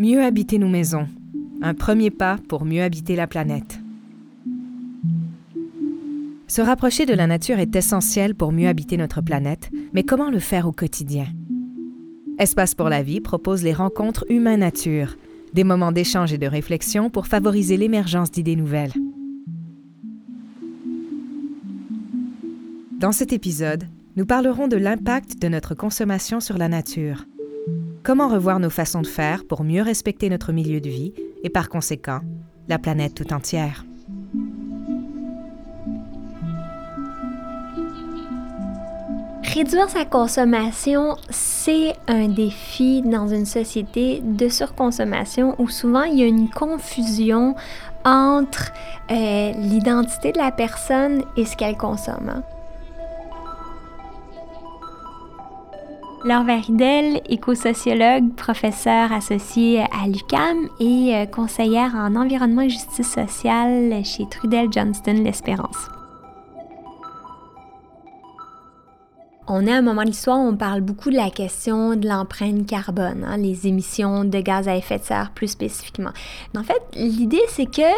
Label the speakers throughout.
Speaker 1: Mieux habiter nos maisons. Un premier pas pour mieux habiter la planète. Se rapprocher de la nature est essentiel pour mieux habiter notre planète, mais comment le faire au quotidien? Espace pour la vie propose les rencontres humain-nature, des moments d'échange et de réflexion pour favoriser l'émergence d'idées nouvelles. Dans cet épisode, nous parlerons de l'impact de notre consommation sur la nature. Comment revoir nos façons de faire pour mieux respecter notre milieu de vie et par conséquent la planète tout entière?
Speaker 2: Réduire sa consommation, c'est un défi dans une société de surconsommation où souvent il y a une confusion entre euh, l'identité de la personne et ce qu'elle consomme. Hein. Laure Varidel, éco-sociologue, professeure associée à l'UCAM et euh, conseillère en environnement et justice sociale chez Trudel Johnston L'Espérance. On est à un moment de l'histoire où on parle beaucoup de la question de l'empreinte carbone, hein, les émissions de gaz à effet de serre plus spécifiquement. En fait, l'idée, c'est que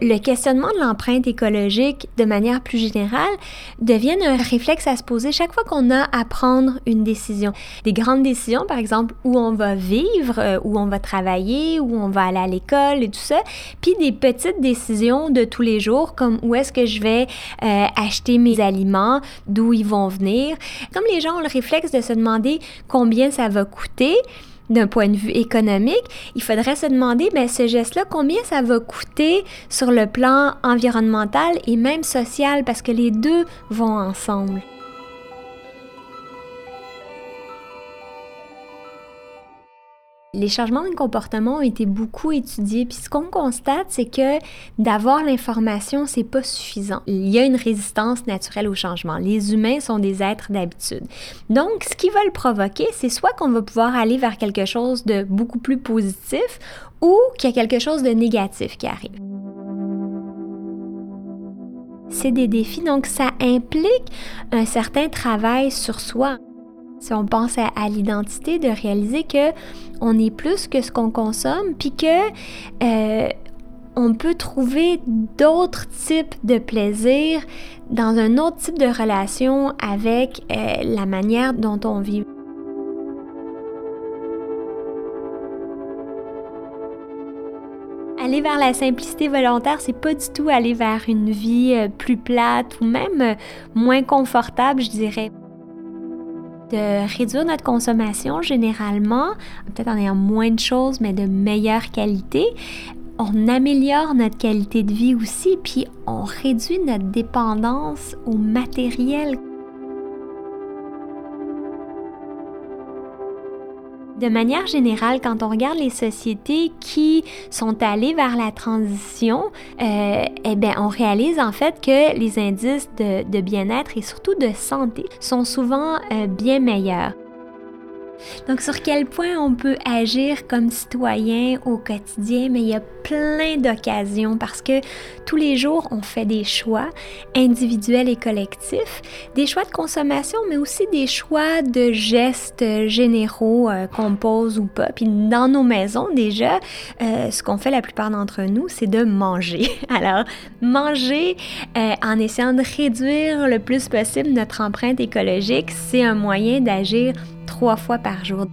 Speaker 2: le questionnement de l'empreinte écologique, de manière plus générale, devienne un réflexe à se poser chaque fois qu'on a à prendre une décision. Des grandes décisions, par exemple, où on va vivre, euh, où on va travailler, où on va aller à l'école et tout ça, puis des petites décisions de tous les jours, comme où est-ce que je vais euh, acheter mes aliments, d'où ils vont venir comme les gens ont le réflexe de se demander combien ça va coûter, d'un point de vue économique, il faudrait se demander, ben, ce geste-là, combien ça va coûter sur le plan environnemental et même social, parce que les deux vont ensemble. Les changements de comportement ont été beaucoup étudiés, puis ce qu'on constate, c'est que d'avoir l'information, c'est pas suffisant. Il y a une résistance naturelle au changement. Les humains sont des êtres d'habitude. Donc, ce qui va le provoquer, c'est soit qu'on va pouvoir aller vers quelque chose de beaucoup plus positif ou qu'il y a quelque chose de négatif qui arrive. C'est des défis, donc ça implique un certain travail sur soi si on pense à, l'identité, de réaliser que on est plus que ce qu'on consomme, puis que euh, on peut trouver d'autres types de plaisir dans un autre type de relation avec euh, la manière dont on vit. Aller vers la simplicité volontaire, c'est pas du tout aller vers une vie euh, plus plate ou même moins confortable, je dirais de réduire notre consommation généralement, peut-être en ayant moins de choses, mais de meilleure qualité. On améliore notre qualité de vie aussi, puis on réduit notre dépendance au matériel De manière générale, quand on regarde les sociétés qui sont allées vers la transition, euh, eh bien, on réalise en fait que les indices de, bien-être et surtout de santé sont souvent euh, bien meilleurs. Donc, sur quel point on peut agir comme citoyen au quotidien, mais il y a plein d'occasions parce que tous les jours, on fait des choix individuels et collectifs, des choix de consommation, mais aussi des choix de gestes généraux euh, qu'on pose ou pas. Puis dans nos maisons, déjà, euh, ce qu'on fait la plupart d'entre nous, c'est de manger. Alors, manger euh, en essayant de réduire le plus possible notre empreinte écologique, c'est un moyen d'agir trois fois par jour.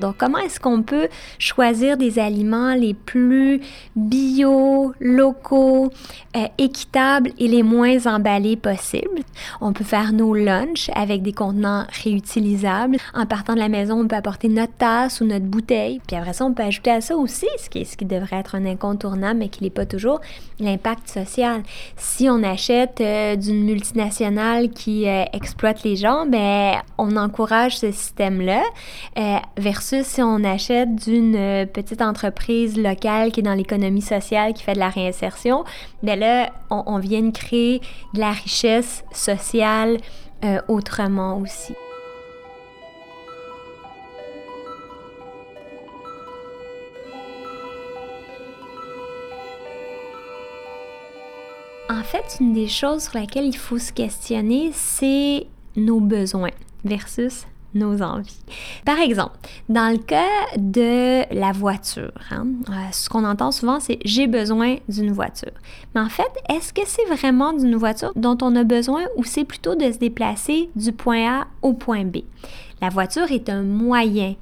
Speaker 2: Donc, comment est-ce qu'on peut choisir des aliments les plus bio, locaux, euh, équitables et les moins emballés possibles? On peut faire nos lunchs avec des contenants réutilisables. En partant de la maison, on peut apporter notre tasse ou notre bouteille. Puis après ça, on peut ajouter à ça aussi, ce qui, ce qui devrait être un incontournable, mais qui n'est pas toujours, l'impact social. Si on achète euh, d'une multinationale qui euh, exploite les gens, ben, on encourage ce système-là si on achète d'une euh, petite entreprise locale qui est dans l'économie sociale, qui fait de la réinsertion, bien là, on, vient de créer de la richesse sociale euh, autrement aussi. En fait, une des choses sur laquelle il faut se questionner, c'est nos besoins versus nos envies. Par exemple, dans le cas de la voiture, hein, euh, ce qu'on entend souvent, c'est j'ai besoin d'une voiture. Mais en fait, est-ce que c'est vraiment d'une voiture dont on a besoin ou c'est plutôt de se déplacer du point A au point B? La voiture est un moyen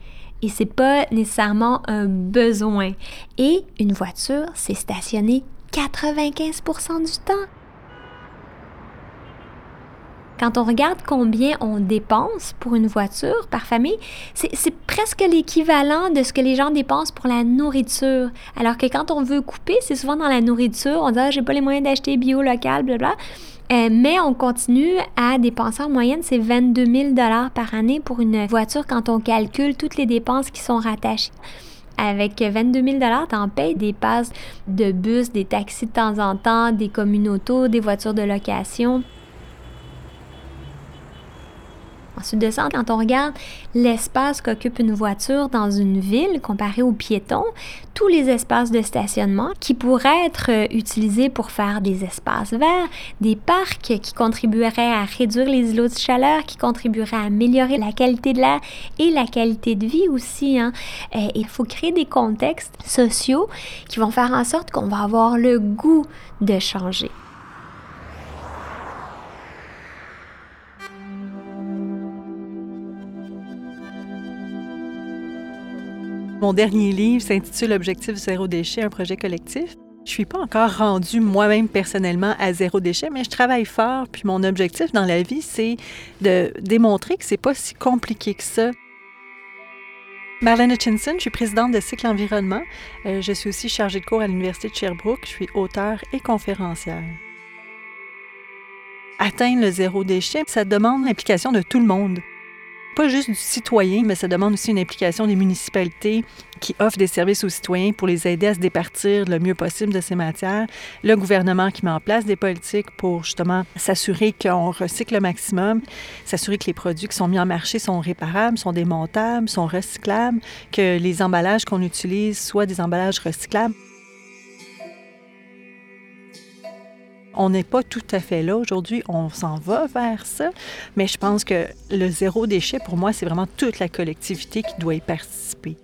Speaker 2: et c'est pas nécessairement un besoin. Et une voiture, c'est stationner 95% du temps. Quand on regarde combien on dépense pour une voiture par famille, c'est presque l'équivalent de ce que les gens dépensent pour la nourriture. Alors que quand on veut couper, c'est souvent dans la nourriture. On dit ah, j'ai pas les moyens d'acheter bio local, blablabla. Euh, mais on continue à dépenser en moyenne, c'est 22 000 par année pour une voiture quand on calcule toutes les dépenses qui sont rattachées. Avec 22 000 tu en payes des passes de bus, des taxis de temps en temps, des communautés, des voitures de location. Ensuite de ça, quand on regarde l'espace qu'occupe une voiture dans une ville comparé aux piétons, tous les espaces de stationnement qui pourraient être euh, utilisés pour faire des espaces verts, des parcs qui contribueraient à réduire les îlots de chaleur, qui contribueraient à améliorer la qualité de l'air et la qualité de vie aussi. Hein. il faut créer des contextes sociaux qui vont faire en sorte qu'on va avoir le goût de changer.
Speaker 3: Mon dernier livre s'intitule Objectif zéro déchet, un projet collectif. Je suis pas encore rendue moi-même personnellement à zéro déchet, mais je travaille fort. Puis mon objectif dans la vie, c'est de démontrer que c'est pas si compliqué que ça. Marlène Hutchinson, je suis présidente de Cycle Environnement. Euh, je suis aussi chargée de cours à l'Université de Sherbrooke. Je suis auteure et conférencière. Atteindre le zéro déchet, ça demande l'implication de tout le monde pas juste du citoyen, mais ça demande aussi une implication des municipalités qui offrent des services aux citoyens pour les aider à se départir le mieux possible de ces matières. Le gouvernement qui met en place des politiques pour justement s'assurer qu'on recycle le maximum, s'assurer que les produits qui sont mis en marché sont réparables, sont démontables, sont recyclables, que les emballages qu'on utilise soient des emballages recyclables. On n'est pas tout à fait là aujourd'hui, on s'en va vers ça, mais je pense que le zéro déchet, pour moi, c'est vraiment toute la collectivité qui doit y participer.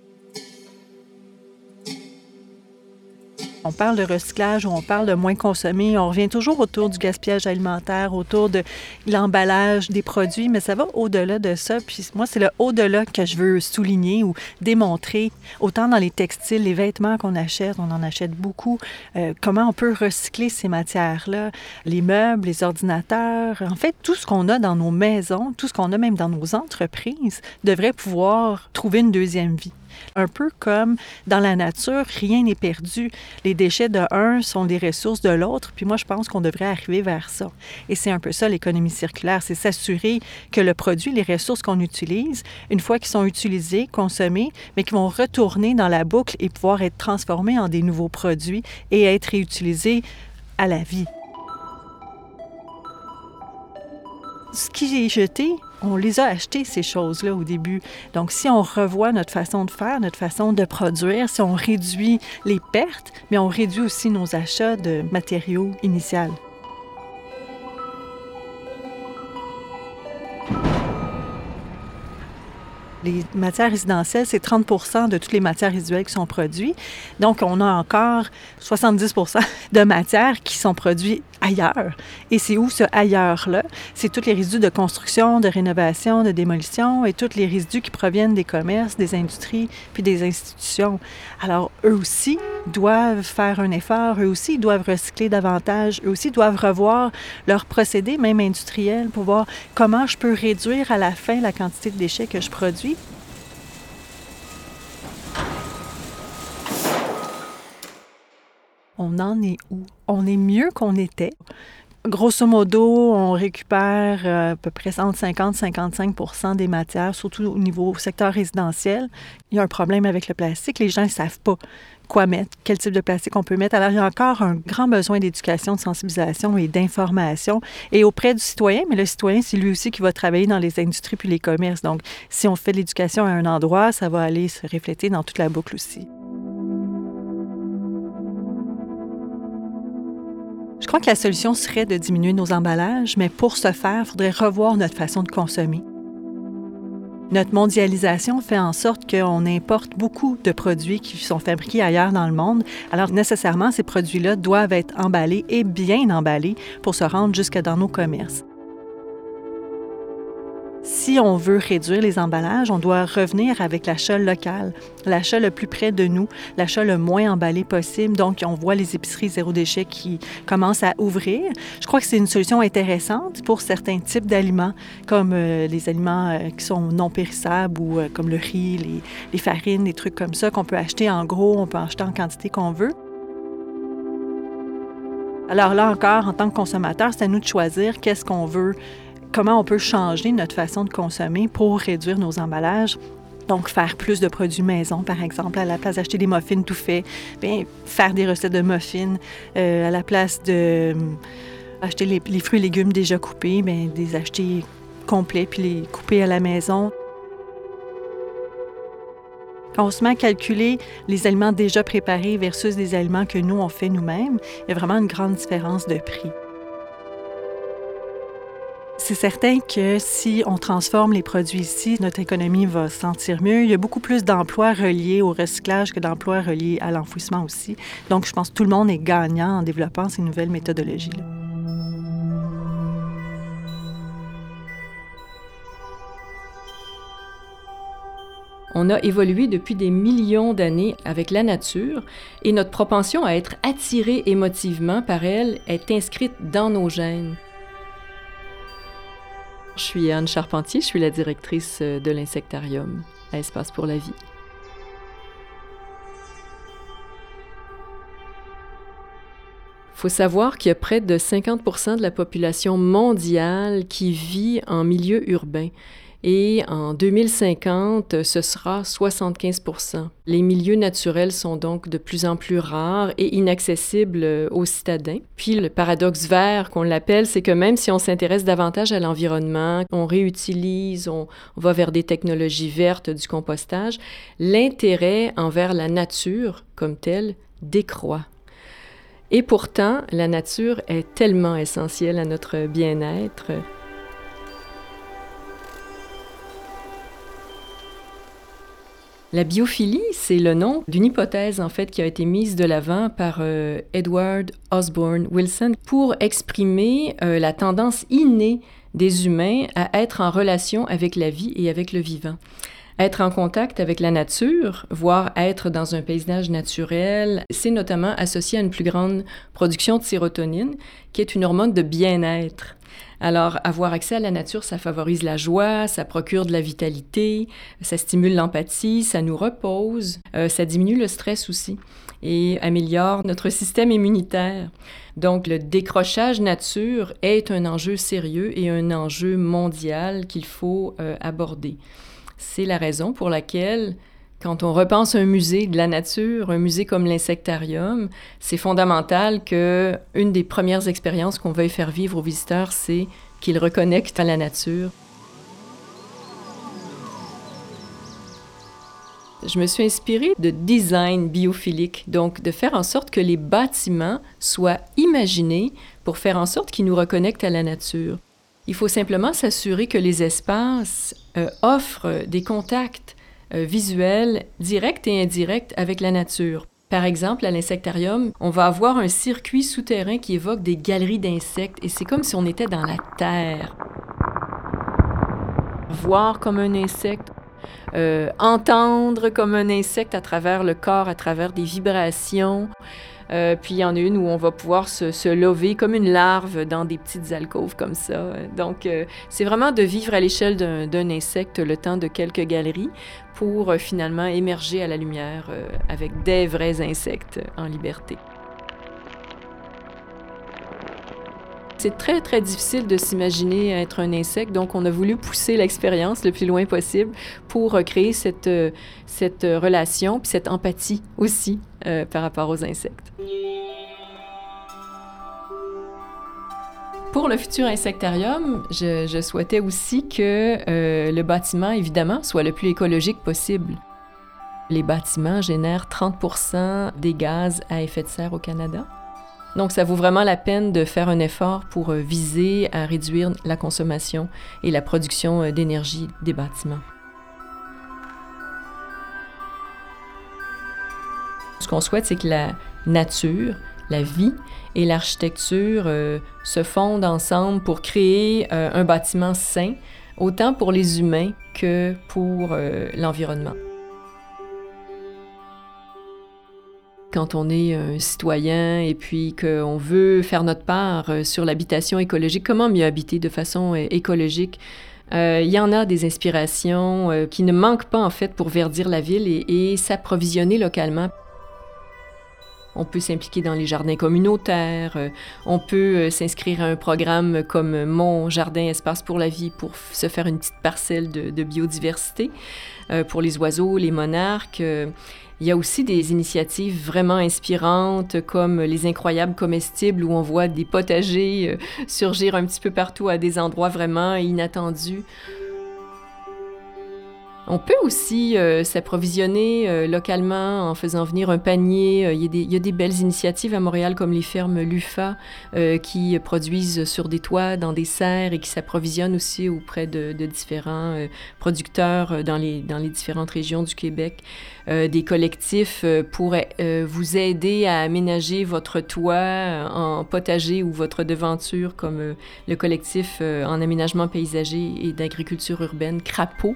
Speaker 3: On parle de recyclage on parle de moins consommer. On revient toujours autour du gaspillage alimentaire, autour de l'emballage des produits, mais ça va au-delà de ça. Puis moi, c'est le au-delà que je veux souligner ou démontrer. Autant dans les textiles, les vêtements qu'on achète, on en achète beaucoup. Euh, comment on peut recycler ces matières-là, les meubles, les ordinateurs. En fait, tout ce qu'on a dans nos maisons, tout ce qu'on a même dans nos entreprises devrait pouvoir trouver une deuxième vie. Un peu comme dans la nature, rien n'est perdu. Les déchets de un sont des ressources de l'autre, puis moi, je pense qu'on devrait arriver vers ça. Et c'est un peu ça, l'économie circulaire, c'est s'assurer que le produit, les ressources qu'on utilise, une fois qu'ils sont utilisés, consommés, mais qui vont retourner dans la boucle et pouvoir être transformés en des nouveaux produits et être réutilisés à la vie. Ce qui est jeté, on les a achetées, ces choses-là, au début. Donc, si on revoit notre façon de faire, notre façon de produire, si on réduit les pertes, mais on réduit aussi nos achats de matériaux initiaux. Les matières résidentielles, c'est 30% de toutes les matières résiduelles qui sont produites. Donc, on a encore 70% de matières qui sont produites ailleurs. Et c'est où ce ailleurs-là? C'est tous les résidus de construction, de rénovation, de démolition et tous les résidus qui proviennent des commerces, des industries, puis des institutions. Alors, eux aussi doivent faire un effort, eux aussi doivent recycler davantage, eux aussi doivent revoir leurs procédés, même industriels, pour voir comment je peux réduire à la fin la quantité de déchets que je produis on en est où? On est mieux qu'on était? Grosso modo, on récupère euh, à peu près entre 50 55% des matières, surtout au niveau secteur résidentiel. Il y a un problème avec le plastique. Les gens ne savent pas quoi mettre, quel type de plastique on peut mettre. Alors, il y a encore un grand besoin d'éducation, de sensibilisation et d'information. Et auprès du citoyen, mais le citoyen, c'est lui aussi qui va travailler dans les industries puis les commerces. Donc, si on fait l'éducation à un endroit, ça va aller se refléter dans toute la boucle aussi. Je crois que la solution serait de diminuer nos emballages, mais pour ce faire, il faudrait revoir notre façon de consommer. Notre mondialisation fait en sorte qu'on importe beaucoup de produits qui sont fabriqués ailleurs dans le monde. Alors nécessairement, ces produits-là doivent être emballés et bien emballés pour se rendre jusque dans nos commerces. Si on veut réduire les emballages, on doit revenir avec l'achat local, l'achat le plus près de nous, l'achat le moins emballé possible. Donc, on voit les épiceries zéro déchet qui commencent à ouvrir. Je crois que c'est une solution intéressante pour certains types d'aliments, comme euh, les aliments euh, qui sont non périssables ou euh, comme le riz, les, les farines, des trucs comme ça qu'on peut acheter en gros, on peut acheter en quantité qu'on veut. Alors là encore, en tant que consommateur, c'est à nous de choisir qu'est-ce qu'on veut comment on peut changer notre façon de consommer pour réduire nos emballages. Donc, faire plus de produits maison, par exemple, à la place d'acheter des muffins tout faits, bien, faire des recettes de muffins euh, à la place de hum, acheter les, fruits et légumes déjà coupés, bien, des acheter complets puis les couper à la maison. Quand on se met à calculer les aliments déjà préparés versus des aliments que nous, on fait nous-mêmes, il y a vraiment une grande différence de prix. C'est certain que si on transforme les produits ici, notre économie va se sentir mieux. Il y a beaucoup plus d'emplois reliés au recyclage que d'emplois reliés à l'enfouissement aussi. Donc, je pense que tout le monde est gagnant en développant ces nouvelles méthodologies-là.
Speaker 4: On a évolué depuis des millions d'années avec la nature et notre propension à être attiré émotivement par elle est inscrite dans nos gènes. Je suis Anne Charpentier, je suis la directrice euh, de l'insectarium à Espace pour la vie. Il faut savoir qu'il y a près de 50% de la population mondiale qui vit en milieu urbain. Et en 2050, ce sera 75% Les milieux naturels sont donc de plus en plus rares et inaccessibles aux citadins. Puis le paradoxe vert qu'on l'appelle, c'est que même si on s'intéresse davantage à l'environnement, on réutilise, on, va vers des technologies vertes du compostage, l'intérêt envers la nature comme telle décroît. Et pourtant, la nature est tellement essentielle à notre bien-être. La biophilie, c'est le nom d'une hypothèse en fait qui a été mise de l'avant par euh, Edward Osborne Wilson pour exprimer euh, la tendance innée des humains à être en relation avec la vie et avec le vivant. Être en contact avec la nature, voire être dans un paysage naturel, c'est notamment associé à une plus grande production de sérotonine, qui est une hormone de bien-être. Alors, avoir accès à la nature, ça favorise la joie, ça procure de la vitalité, ça stimule l'empathie, ça nous repose, euh, ça diminue le stress aussi et améliore notre système immunitaire. Donc, le décrochage nature est un enjeu sérieux et un enjeu mondial qu'il faut euh, aborder. C'est la raison pour laquelle quand on repense un musée de la nature, un musée comme l'insectarium, c'est fondamental que une des premières expériences qu'on veuille faire vivre aux visiteurs, c'est qu'ils reconnectent à la nature. Je me suis inspirée de design biophilique, donc de faire en sorte que les bâtiments soient imaginés pour faire en sorte qu'ils nous reconnectent à la nature. Il faut simplement s'assurer que les espaces euh, offrent des contacts euh, visuel direct et indirect avec la nature. Par exemple, à l'insectarium, on va avoir un circuit souterrain qui évoque des galeries d'insectes et c'est comme si on était dans la terre. Voir comme un insecte, euh, entendre comme un insecte à travers le corps, à travers des vibrations. Euh, puis il y en a une où on va pouvoir se, se, lever comme une larve dans des petites alcôves comme ça. Donc euh, c'est vraiment de vivre à l'échelle d'un insecte le temps de quelques galeries pour euh, finalement émerger à la lumière avec des vrais insectes en liberté. C'est très, très difficile de s'imaginer être un insecte, donc on a voulu pousser l'expérience le plus loin possible pour créer cette, cette relation, puis cette empathie aussi euh, par rapport aux insectes. Pour le futur insectarium, je, souhaitais aussi que euh, le bâtiment, évidemment, soit le plus écologique possible. Les bâtiments génèrent 30% des gaz à effet de serre au Canada. Donc, ça vaut vraiment la peine de faire un effort pour euh, viser à réduire la consommation et la production euh, d'énergie des bâtiments. Ce qu'on souhaite, c'est que la nature, la vie et l'architecture euh, se fondent ensemble pour créer un bâtiment sain, autant pour les humains que pour l'environnement. Quand on est un citoyen et puis qu'on veut faire notre part sur l'habitation écologique, comment mieux habiter de façon écologique. il y en a des inspirations qui ne manquent pas en fait pour verdir la ville et s'approvisionner localement. On peut s'impliquer dans les jardins communautaires, euh, on peut euh, s'inscrire à un programme comme Mon Jardin Espace pour la vie pour se faire une petite parcelle de, biodiversité euh, pour les oiseaux, les monarques. Il y a aussi des initiatives vraiment inspirantes comme les incroyables comestibles où on voit des potagers surgir un petit peu partout à des endroits vraiment inattendus. On peut aussi euh, s'approvisionner euh, localement en faisant venir un panier. Euh, il, y a des, belles initiatives à Montréal comme les fermes LUFA qui produisent sur des toits, dans des serres et qui s'approvisionnent aussi auprès de, différents producteurs dans les, dans les différentes régions du Québec. des collectifs pourraient vous aider à aménager votre toit en potager ou votre devanture comme le collectif en aménagement paysager et d'agriculture urbaine Crapaud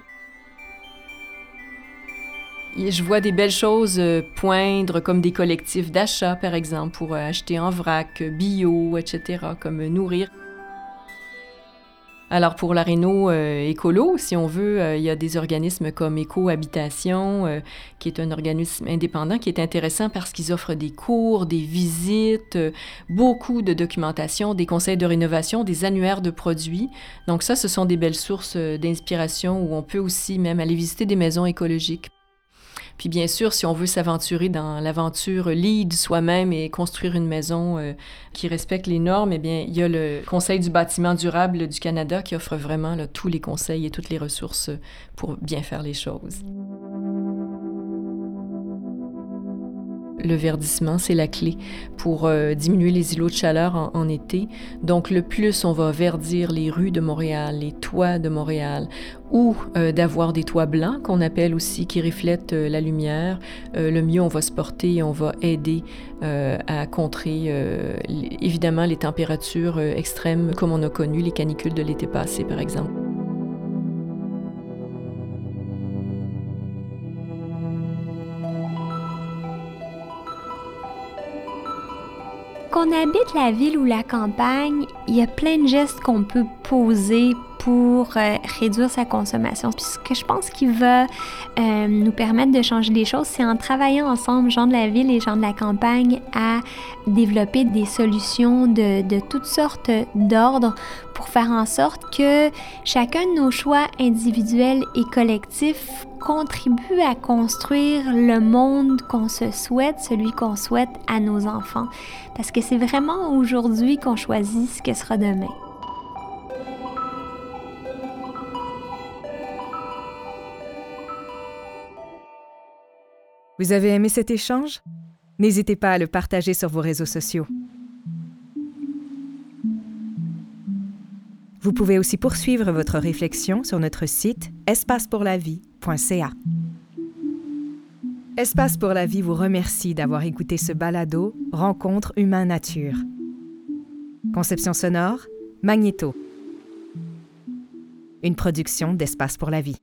Speaker 4: je vois des belles choses euh, poindre, comme des collectifs d'achat, par exemple, pour euh, acheter en vrac, euh, bio, etc., comme nourrir. Alors pour la réno écolo, si on veut, il y a des organismes comme Éco-Habitation, qui est un organisme indépendant qui est intéressant parce qu'ils offrent des cours, des visites, beaucoup de documentation, des conseils de rénovation, des annuaires de produits. Donc ça, ce sont des belles sources d'inspiration où on peut aussi même aller visiter des maisons écologiques. Puis bien sûr, si on veut s'aventurer dans l'aventure lead soi-même et construire une maison euh, qui respecte les normes, eh bien, il y a le Conseil du bâtiment durable du Canada qui offre vraiment tous les conseils et toutes les ressources pour bien faire les choses. Le verdissement, c'est la clé pour euh, diminuer les îlots de chaleur en, été. Donc, le plus on va verdir les rues de Montréal, les toits de Montréal, ou euh, d'avoir des toits blancs qu'on appelle aussi, qui reflètent euh, la lumière, le mieux on va se porter et on va aider à contrer évidemment les températures extrêmes comme on a connu les canicules de l'été passé, par exemple.
Speaker 2: Qu'on habite la ville ou la campagne, il y a plein de gestes qu'on peut poser pour réduire sa consommation. Puis ce que je pense qui va euh, nous permettre de changer les choses, c'est en travaillant ensemble, gens de la ville et gens de la campagne, à développer des solutions de, de toutes sortes d'ordres pour faire en sorte que chacun de nos choix individuels et collectifs contribue à construire le monde qu'on se souhaite, celui qu'on souhaite à nos enfants. Parce que c'est vraiment aujourd'hui qu'on choisit ce que sera demain.
Speaker 1: Vous avez aimé cet échange? N'hésitez pas à le partager sur vos réseaux sociaux. Vous pouvez aussi poursuivre votre réflexion sur notre site espacepourlavie.ca. Espace pour la vie vous remercie d'avoir écouté ce balado Rencontre humain-nature. Conception sonore, Magnéto. Une production d'Espace pour la vie.